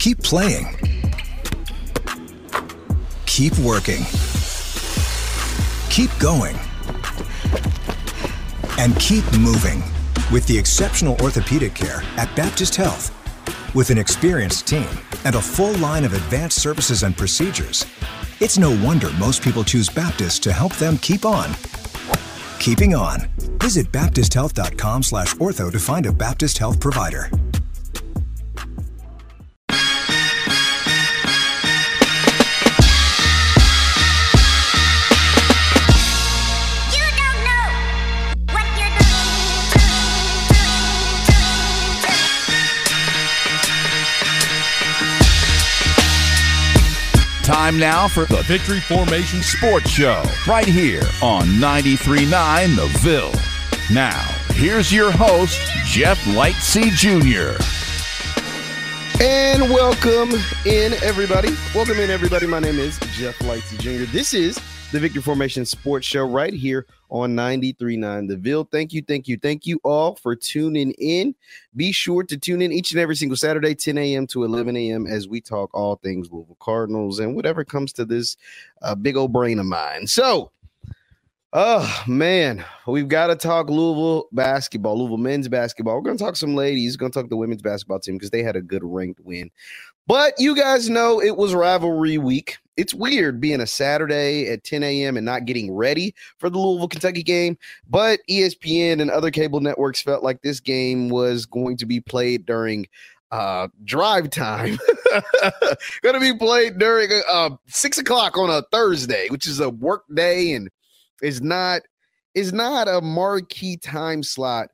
Keep playing. Keep working. Keep going. And keep moving with the exceptional orthopedic care at Baptist Health. With an experienced team and a full line of advanced services and procedures, it's no wonder most people choose Baptist to help them keep on. Keeping on. Visit baptisthealth.com slash ortho to find a Baptist Health provider. Time now for the Victory Formation Sports Show, right here on 93.9 The Ville. Now, here's your host, Jeff Lightsey Jr. And welcome in, everybody. Welcome in, everybody. My name is Jeff Lightsey Jr. This is the Victory Formation Sports Show right here on 93.9 The Ville. Thank you, thank you, thank you all for tuning in. Be sure to tune in each and every single Saturday, 10 a.m. to 11 a.m. as we talk all things Louisville Cardinals and whatever comes to this uh, big old brain of mine. So, Oh man, we've got to talk Louisville basketball, Louisville men's basketball. We're going to talk some ladies. Going to talk the women's basketball team because they had a good ranked win. But you guys know it was rivalry week. It's weird being a Saturday at 10 a.m. and not getting ready for the Louisville Kentucky game. But ESPN and other cable networks felt like this game was going to be played during uh drive time gonna be played during uh six o'clock on a thursday which is a work day and is not is not a marquee time slot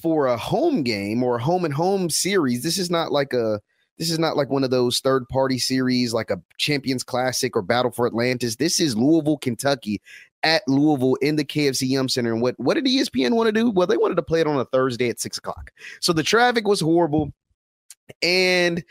for a home game or home and home series. This is not like a this is not like one of those third party series like a Champions Classic or Battle for Atlantis. This is Louisville, Kentucky at Louisville in the KFC Yum Center. And what what did ESPN want to do? Well, they wanted to play it on a Thursday at six o'clock. So the traffic was horrible, and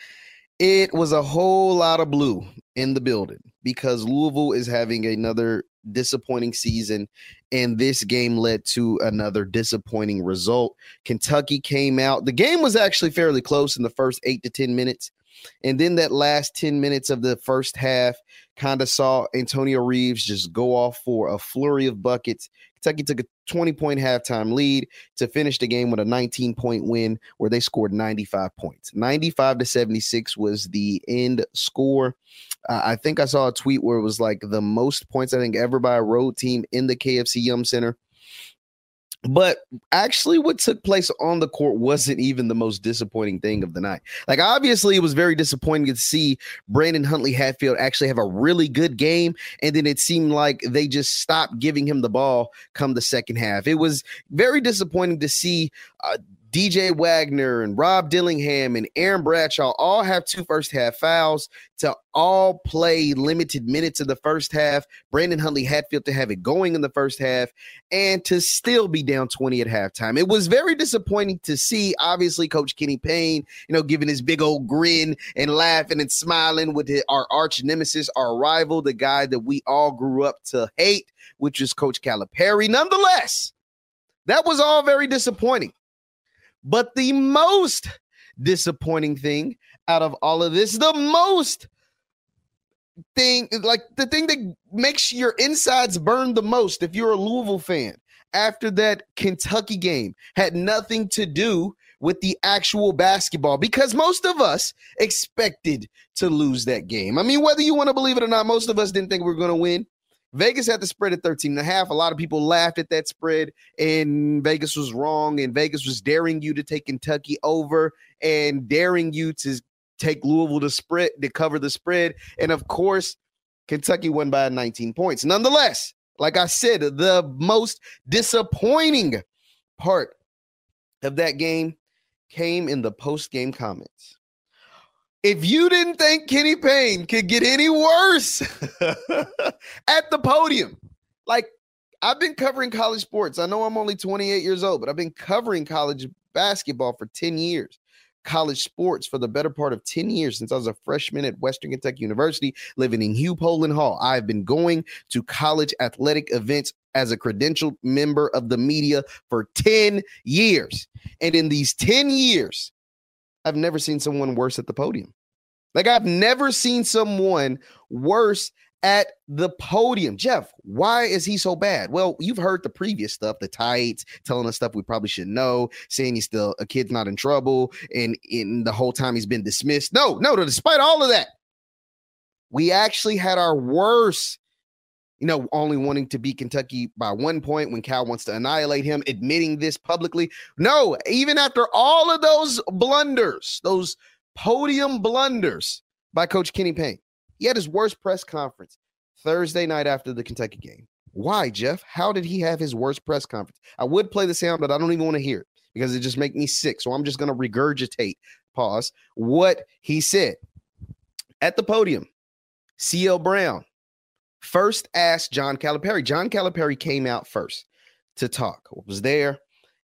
it was a whole lot of blue in the building because Louisville is having another disappointing season, and this game led to another disappointing result. Kentucky came out. The game was actually fairly close in the first eight to 10 minutes. And then that last 10 minutes of the first half kind of saw Antonio Reeves just go off for a flurry of buckets. Kentucky took a 20 point halftime lead to finish the game with a 19 point win where they scored 95 points. 95 to 76 was the end score. Uh, I think I saw a tweet where it was like the most points I think ever by a road team in the KFC Yum Center. But actually, what took place on the court wasn't even the most disappointing thing of the night. Like, obviously, it was very disappointing to see Brandon Huntley Hatfield actually have a really good game. And then it seemed like they just stopped giving him the ball come the second half. It was very disappointing to see uh, DJ Wagner and Rob Dillingham and Aaron Bradshaw all have two first half fouls to all play limited minutes in the first half. Brandon Huntley Hatfield to have it going in the first half and to still be down 20 at halftime. It was very disappointing to see, obviously, Coach Kenny Payne, you know, giving his big old grin and laughing and smiling with our arch nemesis, our rival, the guy that we all grew up to hate, which is Coach Calipari. Nonetheless, that was all very disappointing. But the most disappointing thing out of all of this, the most thing, like the thing that makes your insides burn the most, if you're a Louisville fan, after that Kentucky game, had nothing to do with the actual basketball because most of us expected to lose that game. I mean, whether you want to believe it or not, most of us didn't think we were going to win. Vegas had the spread at 13 and a half. A lot of people laughed at that spread, and Vegas was wrong. And Vegas was daring you to take Kentucky over and daring you to take Louisville to spread to cover the spread. And of course, Kentucky won by 19 points. Nonetheless, like I said, the most disappointing part of that game came in the post-game comments. If you didn't think Kenny Payne could get any worse at the podium, like I've been covering college sports. I know I'm only 28 years old, but I've been covering college basketball for 10 years, college sports for the better part of 10 years since I was a freshman at Western Kentucky University, living in Hugh Poland Hall. I've been going to college athletic events as a credentialed member of the media for 10 years. And in these 10 years, I've never seen someone worse at the podium. Like I've never seen someone worse at the podium. Jeff, why is he so bad? Well, you've heard the previous stuff, the tights telling us stuff we probably should know, saying he's still a kid's not in trouble, and in the whole time he's been dismissed. No, no, despite all of that, we actually had our worst, you know, only wanting to beat Kentucky by one point when Cal wants to annihilate him, admitting this publicly. No, even after all of those blunders, those podium blunders by Coach Kenny Payne. He had his worst press conference Thursday night after the Kentucky game. Why, Jeff? How did he have his worst press conference? I would play the sound, but I don't even want to hear it because it just makes me sick. So I'm just going to regurgitate, pause, what he said. At the podium, CL Brown first asked John Calipari. John Calipari came out first to talk. Was there.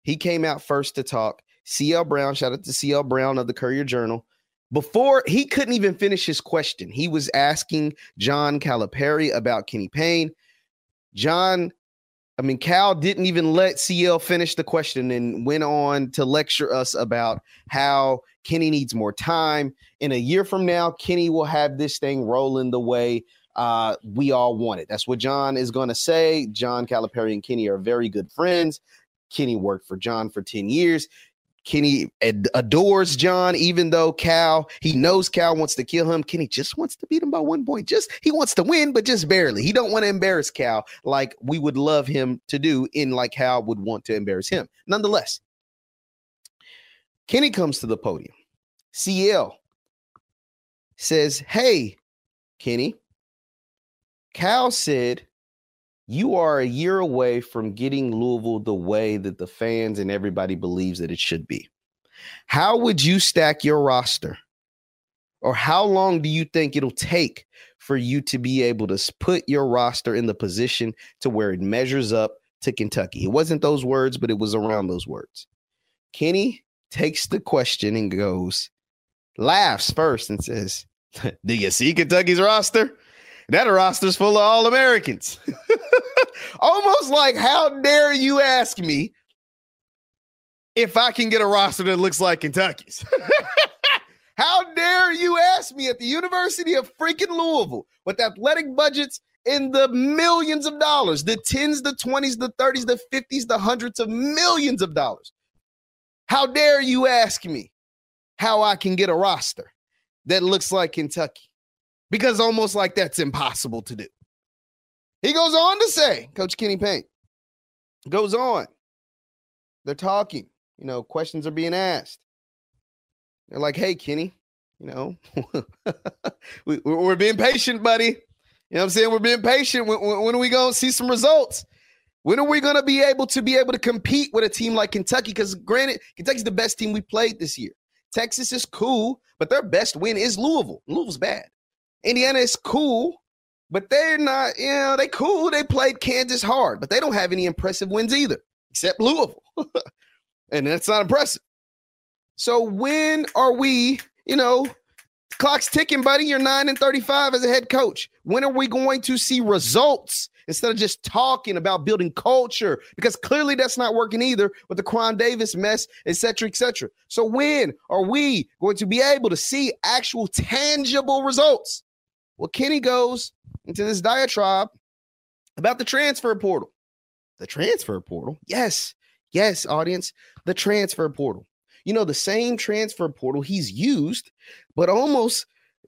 He came out first to talk. CL Brown, shout out to CL Brown of the Courier Journal, before he couldn't even finish his question, he was asking John Calipari about Kenny Payne. John, I mean, Cal didn't even let CL finish the question and went on to lecture us about how Kenny needs more time. In a year from now, Kenny will have this thing rolling the way uh, we all want it. That's what John is going to say. John Calipari and Kenny are very good friends. Kenny worked for John for 10 years. Kenny ad- adores John, even though Cal, he knows Cal wants to kill him. Kenny just wants to beat him by one point. Just he wants to win, but just barely. He don't want to embarrass Cal like we would love him to do, in like Cal would want to embarrass him. Nonetheless, Kenny comes to the podium. CL says, Hey, Kenny, Cal said you are a year away from getting Louisville the way that the fans and everybody believes that it should be. How would you stack your roster? Or how long do you think it'll take for you to be able to put your roster in the position to where it measures up to Kentucky? It wasn't those words, but it was around those words. Kenny takes the question and goes, laughs first and says, Do you see Kentucky's roster? That roster's full of all Americans. Almost like, how dare you ask me if I can get a roster that looks like Kentucky's? how dare you ask me at the University of freaking Louisville with athletic budgets in the millions of dollars, the tens, the 20s, the 30s, the 50s, the hundreds of millions of dollars? How dare you ask me how I can get a roster that looks like Kentucky? Because almost like that's impossible to do. He goes on to say, Coach Kenny Payne goes on. They're talking, you know, questions are being asked. They're like, hey, Kenny, you know, we, are being patient, buddy. You know what I'm saying? We're being patient. When, when are we going to see some results? When are we going to be able to be able to compete with a team like Kentucky? Because granted, Kentucky's the best team we played this year. Texas is cool, but their best win is Louisville. Louisville's bad. Indiana is cool, but they're not, you know, they cool. They played Kansas hard, but they don't have any impressive wins either, except Louisville. and that's not impressive. So when are we, you know, clock's ticking, buddy. You're 9 and 35 as a head coach. When are we going to see results instead of just talking about building culture? Because clearly that's not working either with the Koron Davis mess, et cetera, et cetera. So when are we going to be able to see actual tangible results? Well, Kenny goes into this diatribe about the transfer portal. The transfer portal? Yes. Yes, audience, the transfer portal. You know, the same transfer portal he's used, but almost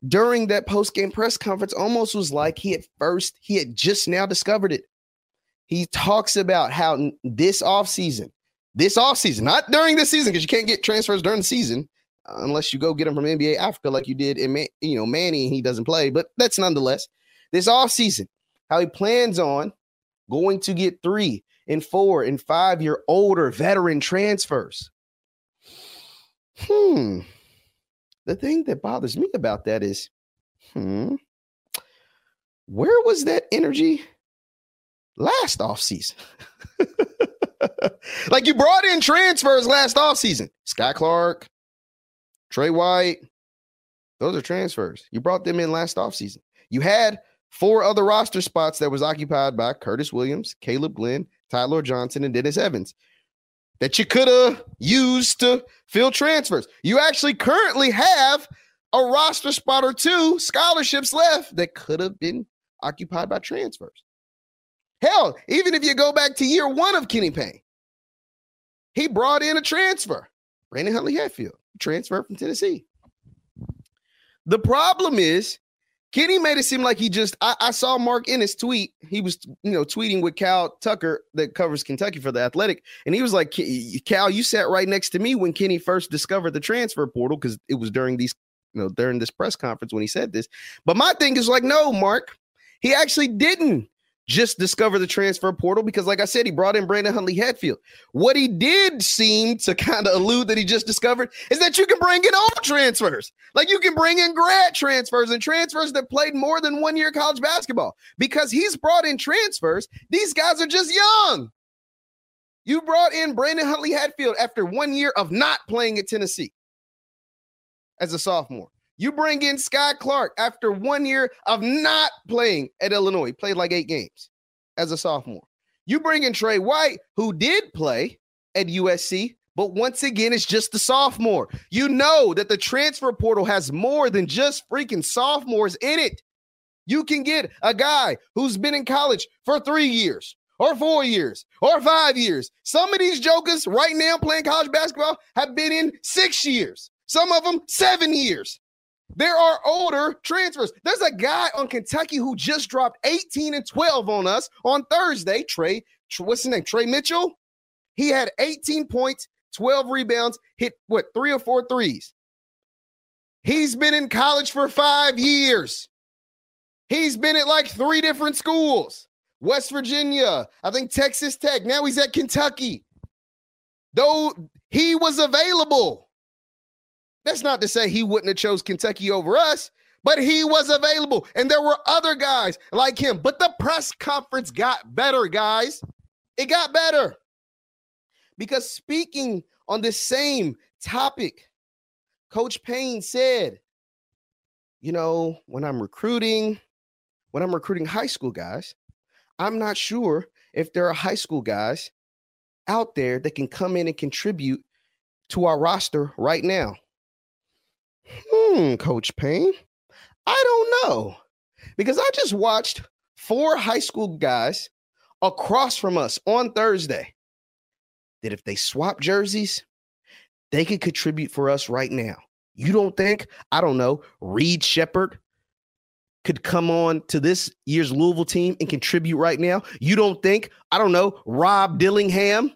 during that post-game press conference, almost was like he at first, he had just now discovered it. He talks about how this offseason, this offseason, not during the season, because you can't get transfers during the season unless you go get them from NBA Africa like you did in Man- you know Manny and he doesn't play, but that's nonetheless this offseason, how he plans on going to get three and four and five year older veteran transfers. Hmm. the thing that bothers me about that is, hmm, where was that energy last offseason? like you brought in transfers last offseason. Sky Clark, Tre White, those are transfers. You brought them in last offseason. You had four other roster spots that was occupied by Curtis Williams, Caleb Glenn, Ty-Laur Johnson, and Dennis Evans that you could have used to fill transfers. You actually currently have a roster spot or two scholarships left that could have been occupied by transfers. Hell, even if you go back to year one of Kenny Payne, he brought in a transfer, Brandon Huntley Hatfield, transfer from Tennessee. The problem is Kenny made it seem like he just. I, I, saw Mark in his tweet. He was, you know, tweeting with Kyle Tucker that covers Kentucky for the Athletic, and he was like, "Kyle, you sat right next to me when Kenny first discovered the transfer portal because it was during these, you know, during this press conference when he said this." But my thing is like, no, Mark, he actually didn't just discover the transfer portal because, like I said, he brought in Brandon Huntley Hatfield. What he did seem to kind of allude that he just discovered is that you can bring in old transfers. Like you can bring in grad transfers and transfers that played more than one year college basketball because he's brought in transfers. These guys are just young. You brought in Brandon Huntley Hatfield after one year of not playing at Tennessee as a sophomore. You bring in Skyy Clark after one year of not playing at Illinois. He played like eight games as a sophomore. You bring in Tre White, who did play at USC, but once again, it's just a sophomore. You know that the transfer portal has more than just freaking sophomores in it. You can get a guy who's been in college for three years, or four years, or five years. Some of these jokers right now playing college basketball have been in six years, some of them seven years. There are older transfers. There's a guy on Kentucky who just dropped 18 and 12 on us on Thursday. Tre, what's his name? Tre Mitchell. He had 18 points, 12 rebounds, hit what, three or four threes. He's been in college for five years. He's been at like three different schools West Virginia, I think Texas Tech. Now he's at Kentucky. Though he was available. That's not to say he wouldn't have chose Kentucky over us, but he was available. And there were other guys like him. But the press conference got better, guys. It got better. Because speaking on the same topic, Coach Payne said, you know, when I'm recruiting, when I'm recruiting high school guys, I'm not sure if there are high school guys out there that can come in and contribute to our roster right now. Hmm, Coach Payne, I don't know. Because I just watched four high school guys across from us on Thursday that if they swap jerseys, they could contribute for us right now. You don't think, I don't know, Reed Sheppard could come on to this year's Louisville team and contribute right now? You don't think, I don't know, Rob Dillingham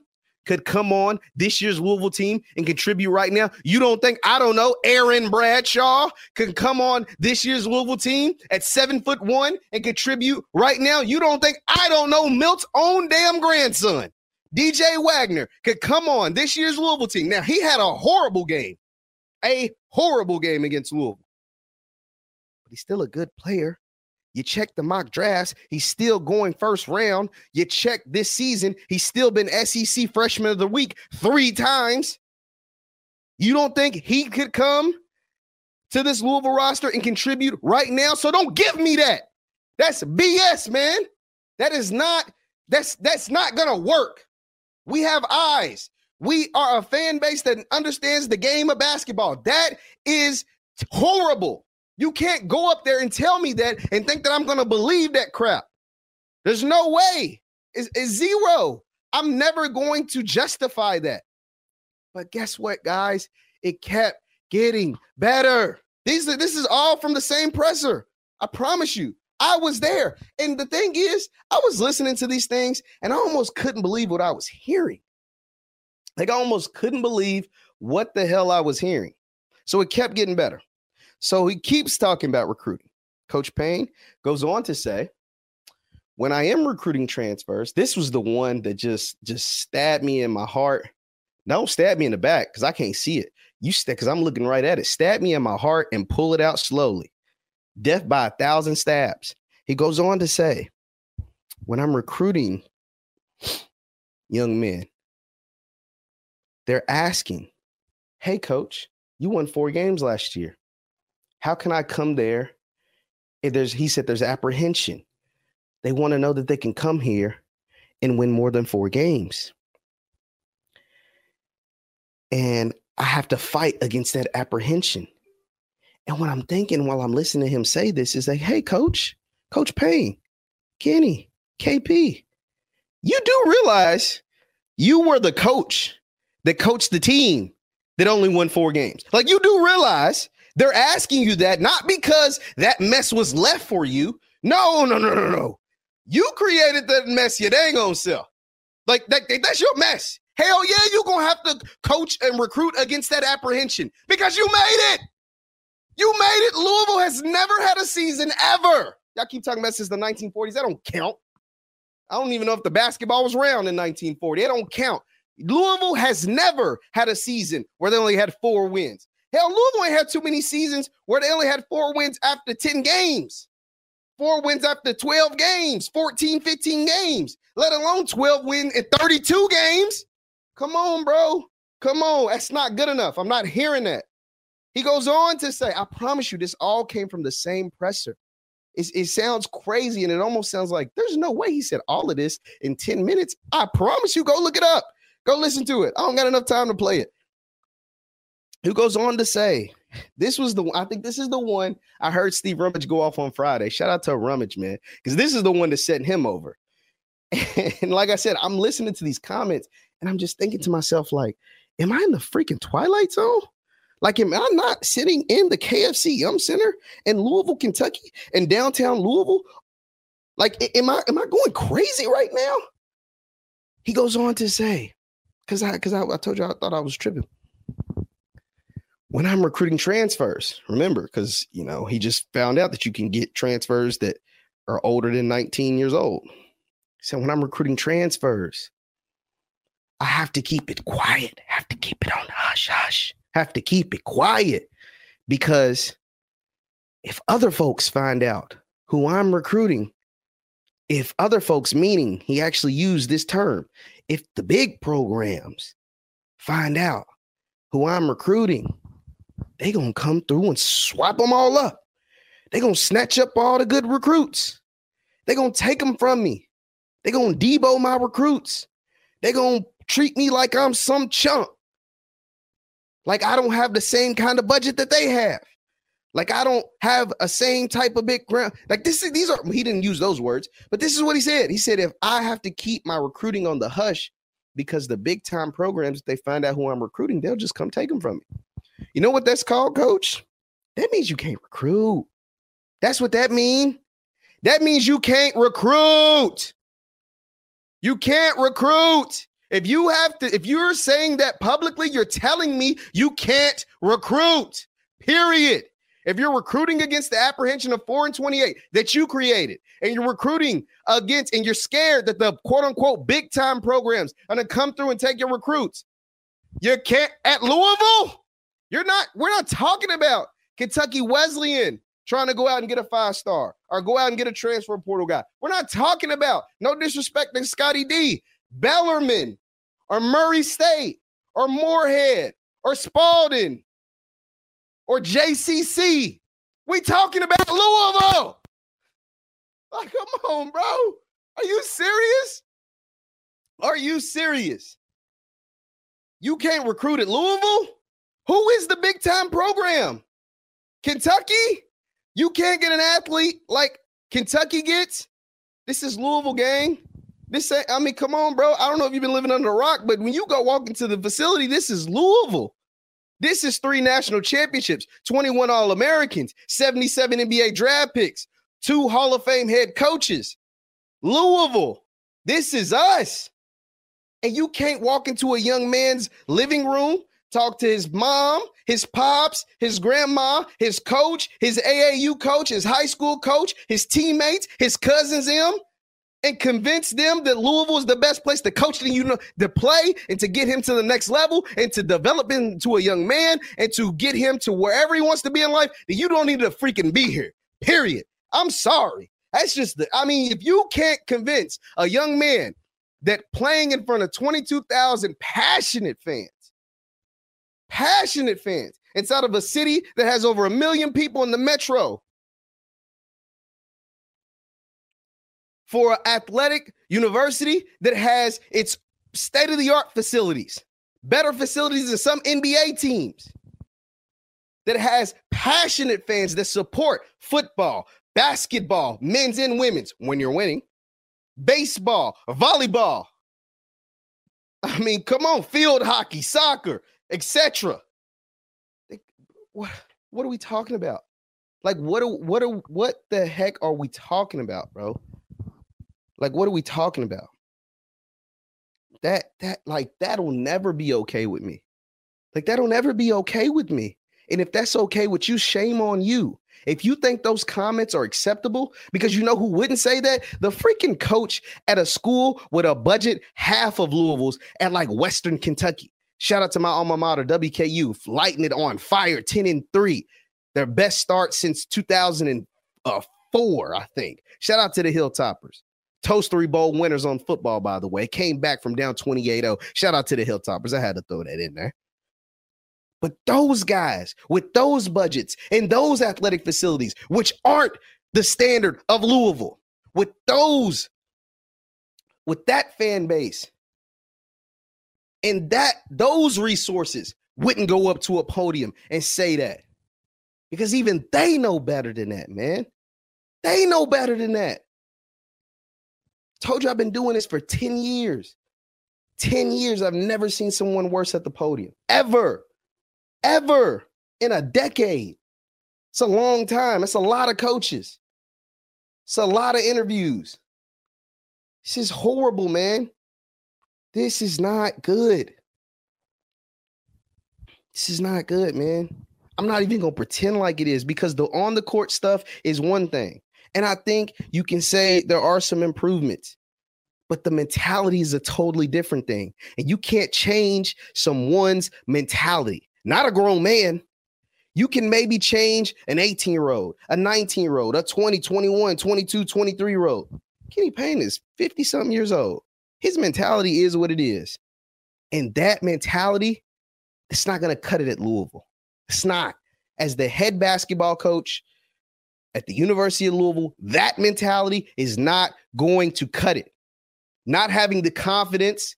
could come on this year's Louisville team and contribute right now? You don't think, I don't know, Aaron Bradshaw can come on this year's Louisville team at seven foot one and contribute right now? You don't think, I don't know, Milt's own damn grandson, DJ Wagner, could come on this year's Louisville team? Now, he had a horrible game, a horrible game against Louisville, but he's still a good player. You check the mock drafts, he's still going first round. You check this season, he's still been SEC Freshman of the Week three times. You don't think he could come to this Louisville roster and contribute right now? So don't give me that. That's BS, man. That is not that's that's not gonna work. We have eyes. We are a fan base that understands the game of basketball. That is horrible. You can't go up there and tell me that and think that I'm going to believe that crap. There's no way. It's, it's zero. I'm never going to justify that. But guess what, guys? It kept getting better. These this is all from the same presser. I promise you. I was there. And the thing is, I was listening to these things and I almost couldn't believe what I was hearing. Like I almost couldn't believe what the hell I was hearing. So it kept getting better. So he keeps talking about recruiting. Coach Payne goes on to say, when I am recruiting transfers, this was the one that just just stabbed me in my heart Don't stab me in the back because I can't see it. You stab because I'm looking right at it. Stab me in my heart and pull it out slowly. Death by a thousand stabs. He goes on to say, when I'm recruiting young men, they're asking, Hey, coach, you won four games last year. How can I come there? If there's, he said, there's apprehension. They want to know that they can come here and win more than four games. And I have to fight against that apprehension. And what I'm thinking while I'm listening to him say this is like, hey, coach, Coach Payne, Kenny, KP, you do realize you were the coach that coached the team that only won four games. Like you do realize they're asking you that not because that mess was left for you. No, no, no, no, no. You created that mess your dang own self. Like that, that's your mess. Hell yeah, you're gonna have to coach and recruit against that apprehension because you made it. You made it. Louisville has never had a season ever. Y'all keep talking about since the 1940s. That don't count. I don't even know if the basketball was around in 1940. It don't count. Louisville has never had a season where they only had four wins. Hell, Louisville ain't had too many seasons where they only had four wins after 10 games, four wins after 12 games, 14, 15 games, let alone 12 wins in 32 games. Come on, bro. Come on. That's not good enough. I'm not hearing that. He goes on to say, I promise you, this all came from the same presser. It's, it sounds crazy and it almost sounds like there's no way he said all of this in 10 minutes. I promise you, go look it up. Go listen to it. I don't got enough time to play it. Who goes on to say, this was the I think this is the one I heard Steve Rummage go off on Friday. Shout out to Rummage, man, because this is the one that sent him over. And like I said, I'm listening to these comments and I'm just thinking to myself, like, am I in the freaking Twilight Zone? Like, am I not sitting in the KFC Yum Center in Louisville, Kentucky, and downtown Louisville? Like, am I am I going crazy right now? He goes on to say, because I because I, I told you I thought I was tripping. When I'm recruiting transfers, remember, because you know, he just found out that you can get transfers that are older than 19 years old. So when I'm recruiting transfers, I have to keep it quiet, have to keep it on hush hush have to keep it quiet because if other folks find out who I'm recruiting, if other folks, meaning he actually used this term, if the big programs find out who I'm recruiting, they gonna come through and swap them all up. They gonna snatch up all the good recruits. They gonna take them from me. They gonna debo my recruits. They gonna treat me like I'm some chump. Like I don't have the same kind of budget that they have. Like I don't have a same type of big ground. Like this is these are he didn't use those words, but this is what he said. He said if I have to keep my recruiting on the hush because the big time programs, if they find out who I'm recruiting, they'll just come take them from me. You know what that's called, coach? That means you can't recruit. That's what that means. That means you can't recruit. You can't recruit. If you have to, if you're saying that publicly, you're telling me you can't recruit. Period. If you're recruiting against the apprehension of 4 and 28 that you created, and you're recruiting against, and you're scared that the quote unquote big time programs are gonna come through and take your recruits, you can't at Louisville. You're not, we're not talking about Kentucky Wesleyan trying to go out and get a five star or go out and get a transfer portal guy. We're not talking about no disrespect to Scotty D. Bellarmine or Murray State or Morehead or Spalding or JCC. We talking about Louisville. Like, come on, bro. Are you serious? Are you serious? You can't recruit at Louisville? Who is the big time program? Kentucky? You can't get an athlete like Kentucky gets? This is Louisville gang. This ain't, I mean, come on, bro. I don't know if you've been living under a rock, but when you go walk into the facility, this is Louisville. This is three national championships, 21 All Americans, 77 NBA draft picks, two Hall of Fame head coaches. Louisville, this is us. And you can't walk into a young man's living room, talk to his mom, his pops, his grandma, his coach, his AAU coach, his high school coach, his teammates, his cousins, him, and convince them that Louisville is the best place to coach and you know to play and to get him to the next level and to develop into a young man and to get him to wherever he wants to be in life, that you don't need to freaking be here. Period. I'm sorry. That's just the I mean, if you can't convince a young man that playing in front of 22,000 passionate fans, passionate fans inside of a city that has over a million people in the metro for an athletic university that has its state of the art facilities, better facilities than some NBA teams, that has passionate fans that support football, basketball, men's and women's when you're winning, baseball, volleyball. I mean, come on, field hockey, soccer, etc. What what are we talking about? Like what are, what are, what the heck are we talking about, bro? Like what are we talking about? That that like that'll never be okay with me. Like that'll never be okay with me. And if that's okay with you, shame on you. If you think those comments are acceptable, because you know who wouldn't say that? The freaking coach at a school with a budget half of Louisville's at like Western Kentucky. Shout out to my alma mater, WKU, lighting it on fire, 10 and 3. Their best start since 2004, uh, I think. Shout out to the Hilltoppers. Toastery Bowl winners on football, by the way. Came back from down 28 0. Shout out to the Hilltoppers. I had to throw that in there. But those guys with those budgets and those athletic facilities, which aren't the standard of Louisville, with those, with that fan base, and that those resources wouldn't go up to a podium and say that. Because even they know better than that, man. They know better than that. Told you I've been doing this for 10 years. 10 years, I've never seen someone worse at the podium. Ever. Ever in a decade. It's a long time. It's a lot of coaches. It's a lot of interviews. This is horrible, man. This is not good. This is not good, man. I'm not even to pretend like it is because the on the court stuff is one thing. And I think you can say there are some improvements, but the mentality is a totally different thing. And you can't change someone's mentality, not a grown man. You can maybe change an 18 year old, a 19 year old, a 20, 21, 22, 23 year old. Kenny Payne is 50 something years old. His mentality is what it is. And that mentality, it's not going to cut it at Louisville. It's not. As the head basketball coach at the University of Louisville, that mentality is not going to cut it. Not having the confidence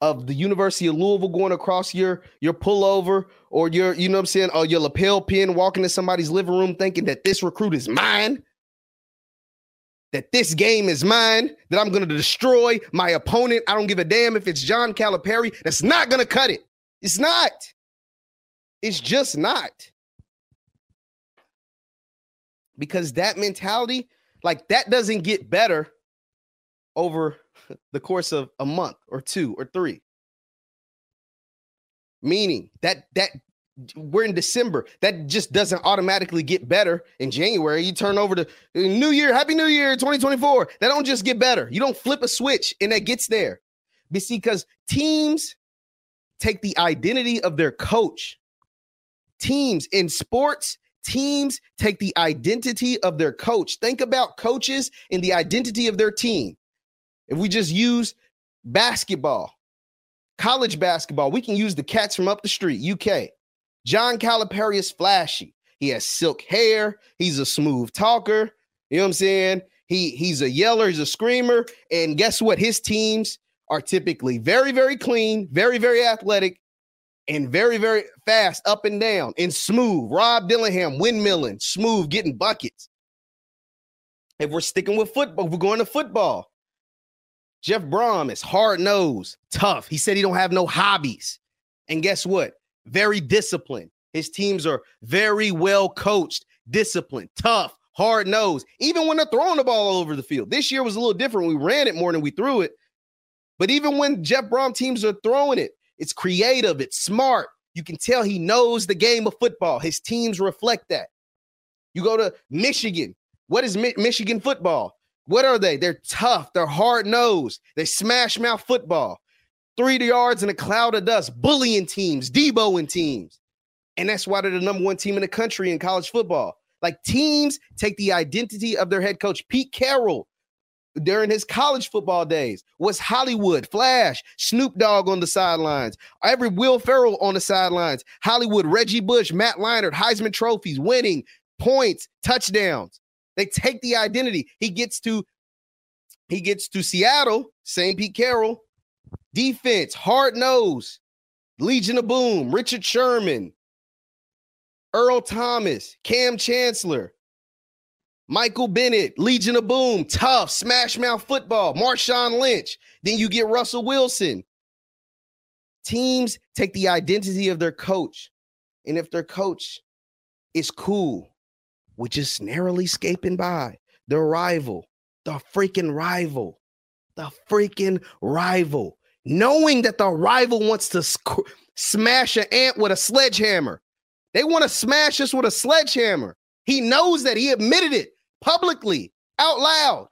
of the University of Louisville going across your your pullover or your, you know what I'm saying, or your lapel pin walking to somebody's living room thinking that this recruit is mine that this game is mine, that I'm going to destroy my opponent. I don't give a damn if it's John Calipari. That's not going to cut it. It's not. It's just not. Because that mentality, like that doesn't get better over the course of a month or two or three. Meaning that that we're in December. That just doesn't automatically get better in January. You turn over to uh, New Year, Happy New Year 2024. That don't just get better. You don't flip a switch and that gets there. Because teams take the identity of their coach. Teams in sports, teams take the identity of their coach. Think about coaches and the identity of their team. If we just use basketball, college basketball, we can use the cats from up the street, UK. John Calipari is flashy. He has silk hair. He's a smooth talker. You know what I'm saying? He he's a yeller, he's a screamer. And guess what? His teams are typically very, very clean, very, very athletic, and very, very fast up and down and smooth. Rob Dillingham, windmilling, smooth, getting buckets. If we're sticking with football, we're going to football, Jeff Brohm is hard nosed, tough. He said he don't have no hobbies. And guess what? Very disciplined. His teams are very well coached, disciplined, tough, hard nosed, even when they're throwing the ball all over the field. This year was a little different. We ran it more than we threw it. But even when Jeff Brohm teams are throwing it, it's creative, it's smart. You can tell he knows the game of football. His teams reflect that. You go to Michigan. What is Mi- Michigan football? What are they? They're tough. They're hard nosed. They smash mouth football. Three yards in a cloud of dust, bullying teams, Deboing teams. And that's why they're the number one team in the country in college football. Like teams take the identity of their head coach. Pete Carroll, during his college football days, was Hollywood, Flash, Snoop Dogg on the sidelines, every Will Ferrell on the sidelines, Hollywood, Reggie Bush, Matt Leinart, Heisman trophies, winning, points, touchdowns. They take the identity. He gets to he gets to Seattle, same Pete Carroll, defense, hard nose, Legion of Boom, Richard Sherman, Earl Thomas, Kam Chancellor, Michael Bennett, Legion of Boom, tough, smash mouth football, Marshawn Lynch. Then you get Russell Wilson. Teams take the identity of their coach. And if their coach is cool, with just narrowly scaping by the rival, the freaking rival, the freaking rival, knowing that the rival wants to sc- smash an ant with a sledgehammer. They want to smash us with a sledgehammer. He knows that. He admitted it publicly, out loud.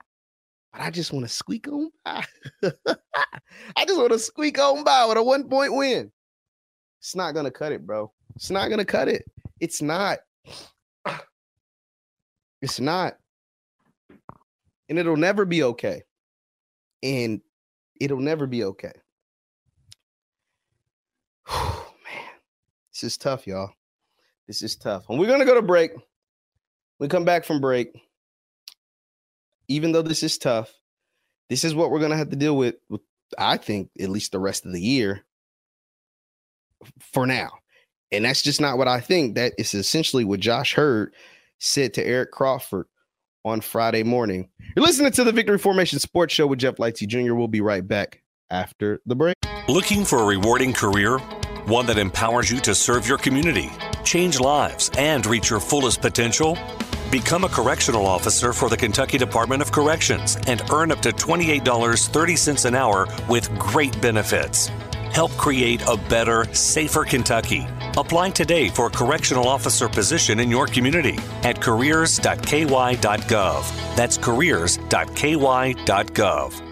But I just want to squeak on by. I just want to squeak on by with a one point win. It's not going to cut it, bro. It's not going to cut it. It's not. It's not. And it'll never be okay. And it'll never be okay. man, this is tough, y'all. This is tough. And we're going to go to break. We come back from break. Even though this is tough, this is what we're going to have to deal with, with, I think, at least the rest of the year for now. And that's just not what I think. That is essentially what Josh Heird said to Eric Crawford on Friday morning. You're listening to the Victory Formation Sports Show with Jeff Lightsey Jr. We'll be right back after the break. Looking for a rewarding career? One that empowers you to serve your community, change lives, and reach your fullest potential? Become a correctional officer for the Kentucky Department of Corrections and earn up to $28.30 an hour with great benefits. Help create a better, safer Kentucky. Apply today for a correctional officer position in your community at careers.ky.gov. That's careers.ky.gov.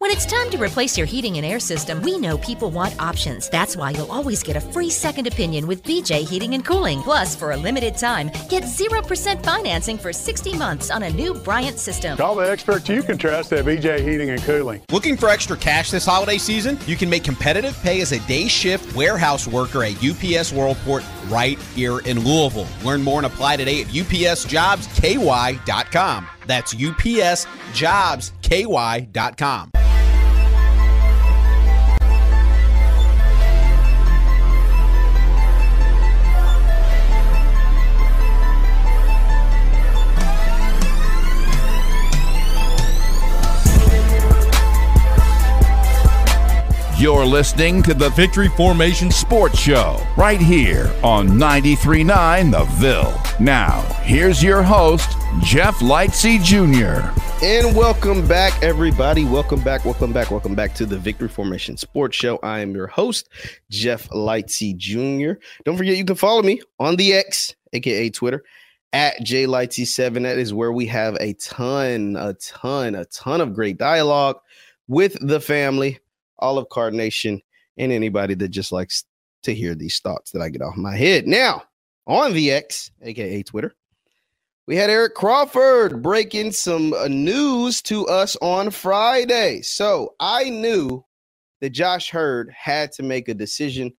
When it's time to replace your heating and air system, we know people want options. That's why you'll always get a free second opinion with BJ Heating and Cooling. Plus, for a limited time, get 0% financing for 60 months on a new Bryant system. Call the experts you can trust at BJ Heating and Cooling. Looking for extra cash this holiday season? You can make competitive pay as a day shift warehouse worker at UPS Worldport right here in Louisville. Learn more and apply today at upsjobsky.com. That's upsjobsky.com. You're listening to the Victory Formation Sports Show right here on 93.9 The Ville. Now, here's your host, Jeff Lightsey Jr. And welcome back, everybody. Welcome back, welcome back, welcome back to the Victory Formation Sports Show. I am your host, Jeff Lightsey Jr. Don't forget, you can follow me on the X, aka Twitter, at JLightsy7. That is where we have a ton, a ton, a ton of great dialogue with the family Olive Card Nation, and anybody that just likes to hear these thoughts that I get off my head. Now, on VX, aka Twitter, we had Eric Crawford breaking some uh, news to us on Friday. So I knew that Josh Heird had to make a decision.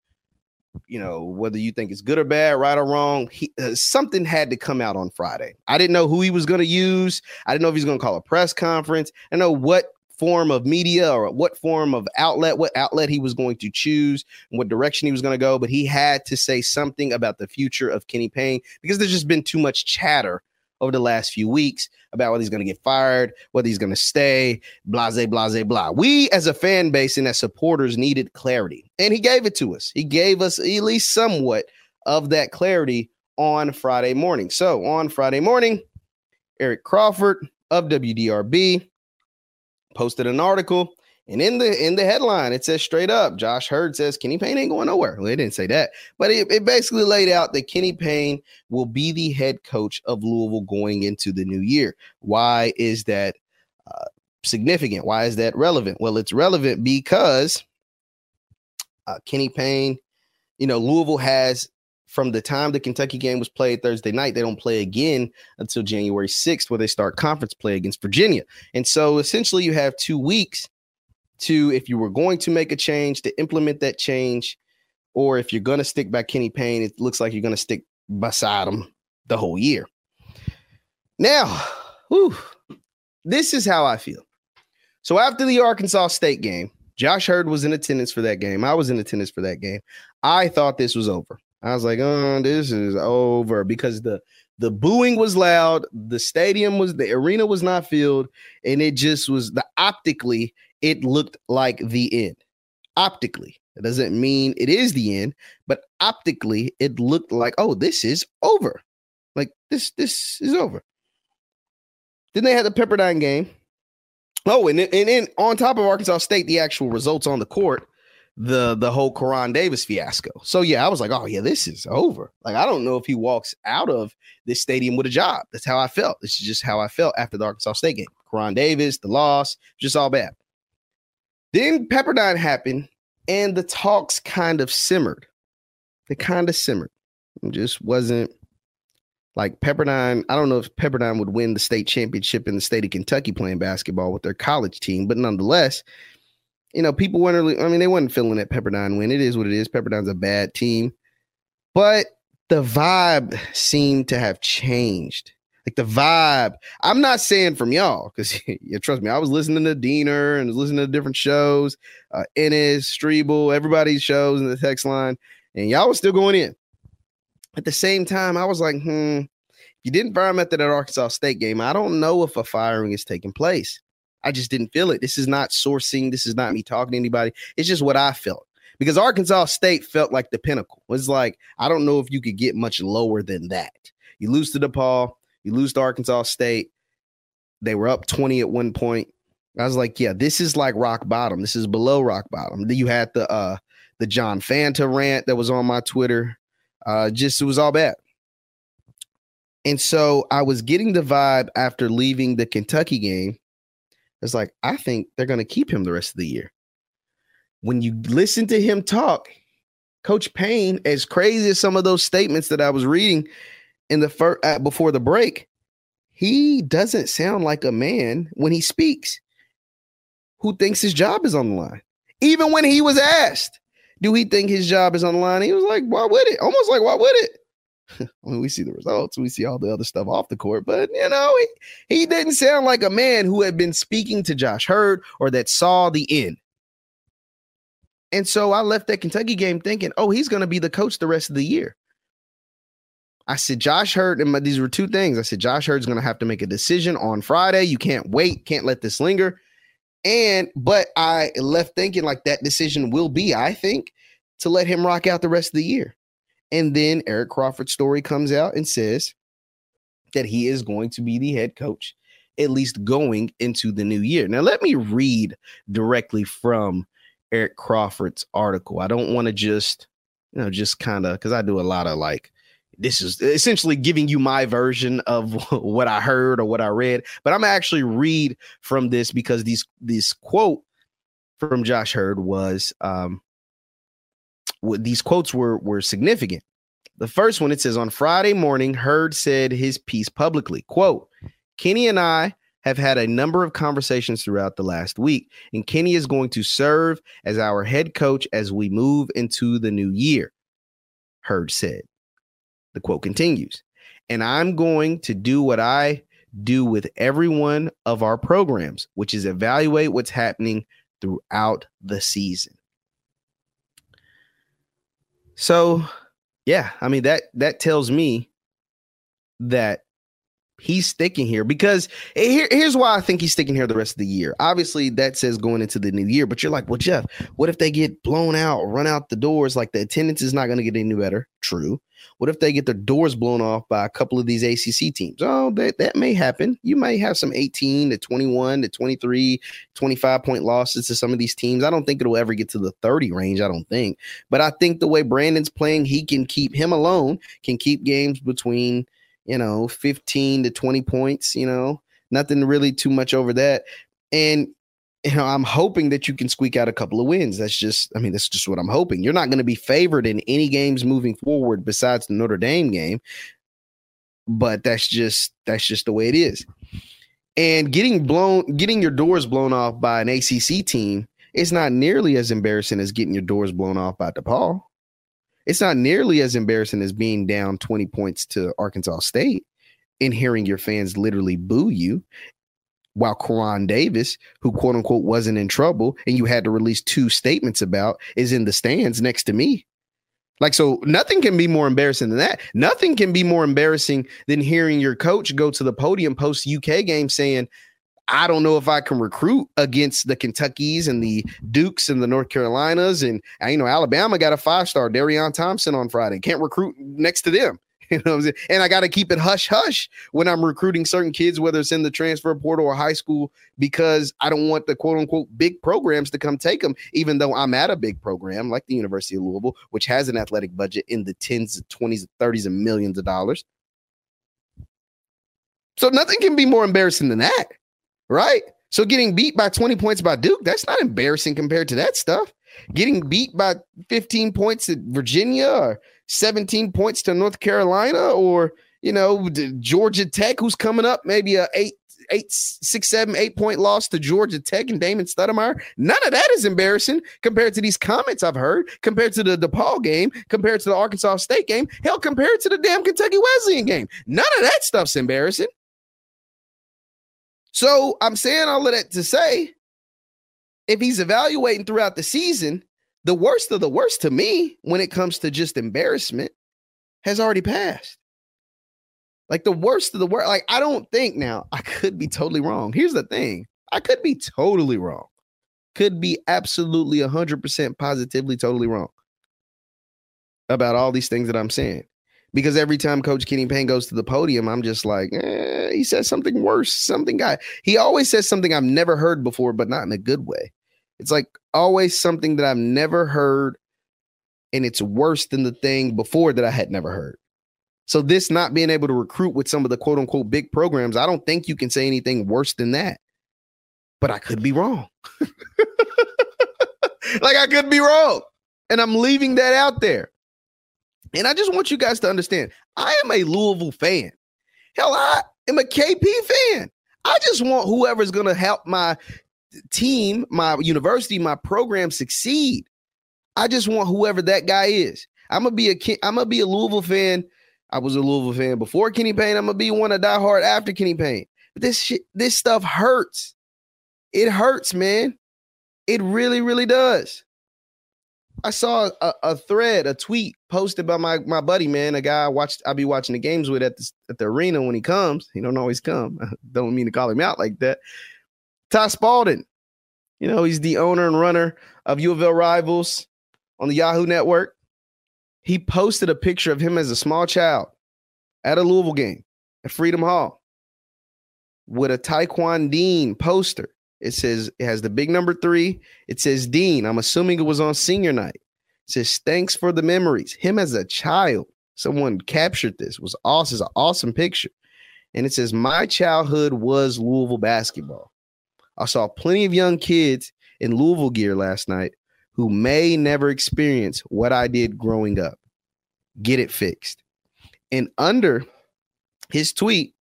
You know, whether you think it's good or bad, right or wrong, he, uh, something had to come out on Friday. I didn't know who he was going to use. I didn't know if he's going to call a press conference. I know what form of media or what form of outlet, what outlet he was going to choose, and what direction he was going to go. But he had to say something about the future of Kenny Payne because there's just been too much chatter over the last few weeks about whether he's going to get fired, whether he's going to stay, blase, blase, blah. We as a fan base and as supporters needed clarity, and he gave it to us. He gave us at least somewhat of that clarity on Friday morning. So on Friday morning, Eric Crawford of WDRB posted an article, and in the in the headline, it says straight up, Josh Heird says Kenny Payne ain't going nowhere. Well, it didn't say that, but it, it basically laid out that Kenny Payne will be the head coach of Louisville going into the new year. Why is that? uh, significant. Why is that relevant? Well, it's relevant because uh, Kenny Payne, you know, Louisville has from the time the Kentucky game was played Thursday night, they don't play again until January 6th, where they start conference play against Virginia. And so essentially, you have two weeks to, if you were going to make a change, to implement that change, or if you're going to stick by Kenny Payne, it looks like you're going to stick beside him the whole year. Now, whew, this is how I feel. So after the Arkansas State game, Josh Heird was in attendance for that game. I was in attendance for that game. I thought this was over. I was like, oh, this is over because the the booing was loud, the stadium was the arena was not filled, and it just was the optically, it looked like the end. Optically. It doesn't mean it is the end, but optically, it looked like, oh, this is over. Like this, this is over. Then they had the Pepperdine game. Oh, and, and then on top of Arkansas State, the actual results on the court, the the whole Koron Davis fiasco. So yeah, I was like, oh yeah, this is over. Like I don't know if he walks out of this stadium with a job. That's how I felt. This is just how I felt after the Arkansas State game. Koron Davis, the loss, just all bad. Then Pepperdine happened, and the talks kind of simmered. They kind of simmered. It just wasn't like Pepperdine. I don't know if Pepperdine would win the state championship in the state of Kentucky playing basketball with their college team, but nonetheless, you know, people weren't I mean, they weren't feeling that Pepperdine win. It is what it is. Pepperdine's a bad team, but the vibe seemed to have changed. Like the vibe, I'm not saying from y'all, because yeah, trust me, I was listening to Deener and listening to different shows, uh, Ennis, Strebel, everybody's shows in the text line, and y'all was still going in. At the same time, I was like, hmm, you didn't fire him after that Arkansas State game. I don't know if a firing is taking place. I just didn't feel it. This is not sourcing. This is not me talking to anybody. It's just what I felt because Arkansas State felt like the pinnacle. It's like, I don't know if you could get much lower than that. You lose to DePaul, you lose to Arkansas State. They were up 20 at one point. I was like, yeah, this is like rock bottom. This is below rock bottom. You had the uh the John Fanta rant that was on my Twitter. Uh just it was all bad. And so I was getting the vibe after leaving the Kentucky game it's like, I think they're going to keep him the rest of the year. When you listen to him talk, Coach Payne, as crazy as some of those statements that I was reading in the first uh, before the break, he doesn't sound like a man when he speaks who thinks his job is on the line. Even when he was asked, do he think his job is on the line? He was like, why would it? Almost like, why would it? when we see the results, we see all the other stuff off the court. But you know, he, he didn't sound like a man who had been speaking to Josh Heird or that saw the end. And so I left that Kentucky game thinking, oh, he's going to be the coach the rest of the year. I said, Josh Heird, and my, these were two things. I said, Josh Heird's going to have to make a decision on Friday. You can't wait, can't let this linger. And, but I left thinking like that decision will be, I think, to let him rock out the rest of the year. And then Eric Crawford's story comes out and says that he is going to be the head coach, at least going into the new year. Now, let me read directly from Eric Crawford's article. I don't want to just, you know, just kind of because I do a lot of like, this is essentially giving you my version of what I heard or what I read, but I'm actually read from this because these this quote from Josh Heird was um these quotes were were significant. The first one it says on Friday morning, Heird said his piece publicly. Quote: Kenny and I have had a number of conversations throughout the last week, and Kenny is going to serve as our head coach as we move into the new year. Heird said. The quote continues, and I'm going to do what I do with every one of our programs, which is evaluate what's happening throughout the season. So, yeah, I mean that that tells me that he's sticking here because eh, here, here's why I think he's sticking here the rest of the year. Obviously, that says going into the new year, but you're like, well, Jeff, what if they get blown out, run out the doors? Like the attendance is not going to get any better. True. What if they get their doors blown off by a couple of these ACC teams? Oh, that, that may happen. You may have some 18 to 21 to 23, 25 point losses to some of these teams. I don't think it'll ever get to the 30 range. I don't think. But I think the way Brandon's playing, he can keep him alone, can keep games between – you know, 15 to 20 points, you know, Nothing really too much over that. And you know, I'm hoping that you can squeak out a couple of wins. That's just, I mean, that's just what I'm hoping. You're not going to be favored in any games moving forward besides the Notre Dame game. But that's just that's just the way it is. And getting blown, getting your doors blown off by an ACC team is not nearly as embarrassing as getting your doors blown off by DePaul. It's not nearly as embarrassing as being down 20 points to Arkansas State and hearing your fans literally boo you while Koron Davis, who quote unquote wasn't in trouble and you had to release two statements about, is in the stands next to me. Like, so nothing can be more embarrassing than that. Nothing can be more embarrassing than hearing your coach go to the podium post UK game saying, I don't know if I can recruit against the Kentuckies and the Dukes and the North Carolinas. And, you know, Alabama got a five star, Darian Thompson on Friday. Can't recruit next to them. You know And I got to keep it hush hush when I'm recruiting certain kids, whether it's in the transfer portal or high school, because I don't want the quote unquote big programs to come take them, even though I'm at a big program like the University of Louisville, which has an athletic budget in the tens, twenties, thirties, and millions of dollars. So nothing can be more embarrassing than that, right? So getting beat by 20 points by Duke, that's not embarrassing compared to that stuff. Getting beat by 15 points at Virginia or 17 points to North Carolina or, you know, Georgia Tech, who's coming up, maybe a eight, eight, six, seven, eight point loss to Georgia Tech and Damon Stoudemire. None of that is embarrassing compared to these comments I've heard, compared to the DePaul game, compared to the Arkansas State game, hell, compared to the damn Kentucky Wesleyan game. None of that stuff's embarrassing. So I'm saying all of that to say, if he's evaluating throughout the season, the worst of the worst to me when it comes to just embarrassment has already passed. Like the worst of the worst. Like I don't think now I could be totally wrong. Here's the thing I could be totally wrong. Could be absolutely 100% positively totally wrong about all these things that I'm saying. Because every time Coach Kenny Payne goes to the podium, I'm just like, eh, he says something worse. Something guy. He always says something I've never heard before, but not in a good way. It's like always something that I've never heard, and it's worse than the thing before that I had never heard. So, this not being able to recruit with some of the quote unquote big programs, I don't think you can say anything worse than that. But I could be wrong. like, I could be wrong. And I'm leaving that out there. And I just want you guys to understand I am a Louisville fan. Hell, I am a KP fan. I just want whoever's going to help my team, my university, my program succeed. I just want whoever that guy is. I'm gonna be a I'm gonna be a Louisville fan. I was a Louisville fan before Kenny Payne. I'm gonna be one of die hard after Kenny Payne. But this shit, this stuff hurts. It hurts, man. It really, really does. I saw a, a, thread, a tweet posted by my my buddy, man, a guy I watched. I'll be watching the games with at the at the arena when he comes. He don't always come. I don't mean to call him out like that. Ty Spalding. You know, he's the owner and runner of U of L Rivals on the Yahoo Network. He posted a picture of him as a small child at a Louisville game at Freedom Hall with a Taquan Dean poster. It says it has the big number three. It says Dean. I'm assuming it was on senior night. It says thanks for the memories. Him as a child. Someone captured this. It was awesome. It's an awesome picture. And it says my childhood was Louisville basketball. I saw plenty of young kids in Louisville gear last night who may never experience what I did growing up. Get it fixed. And under his tweet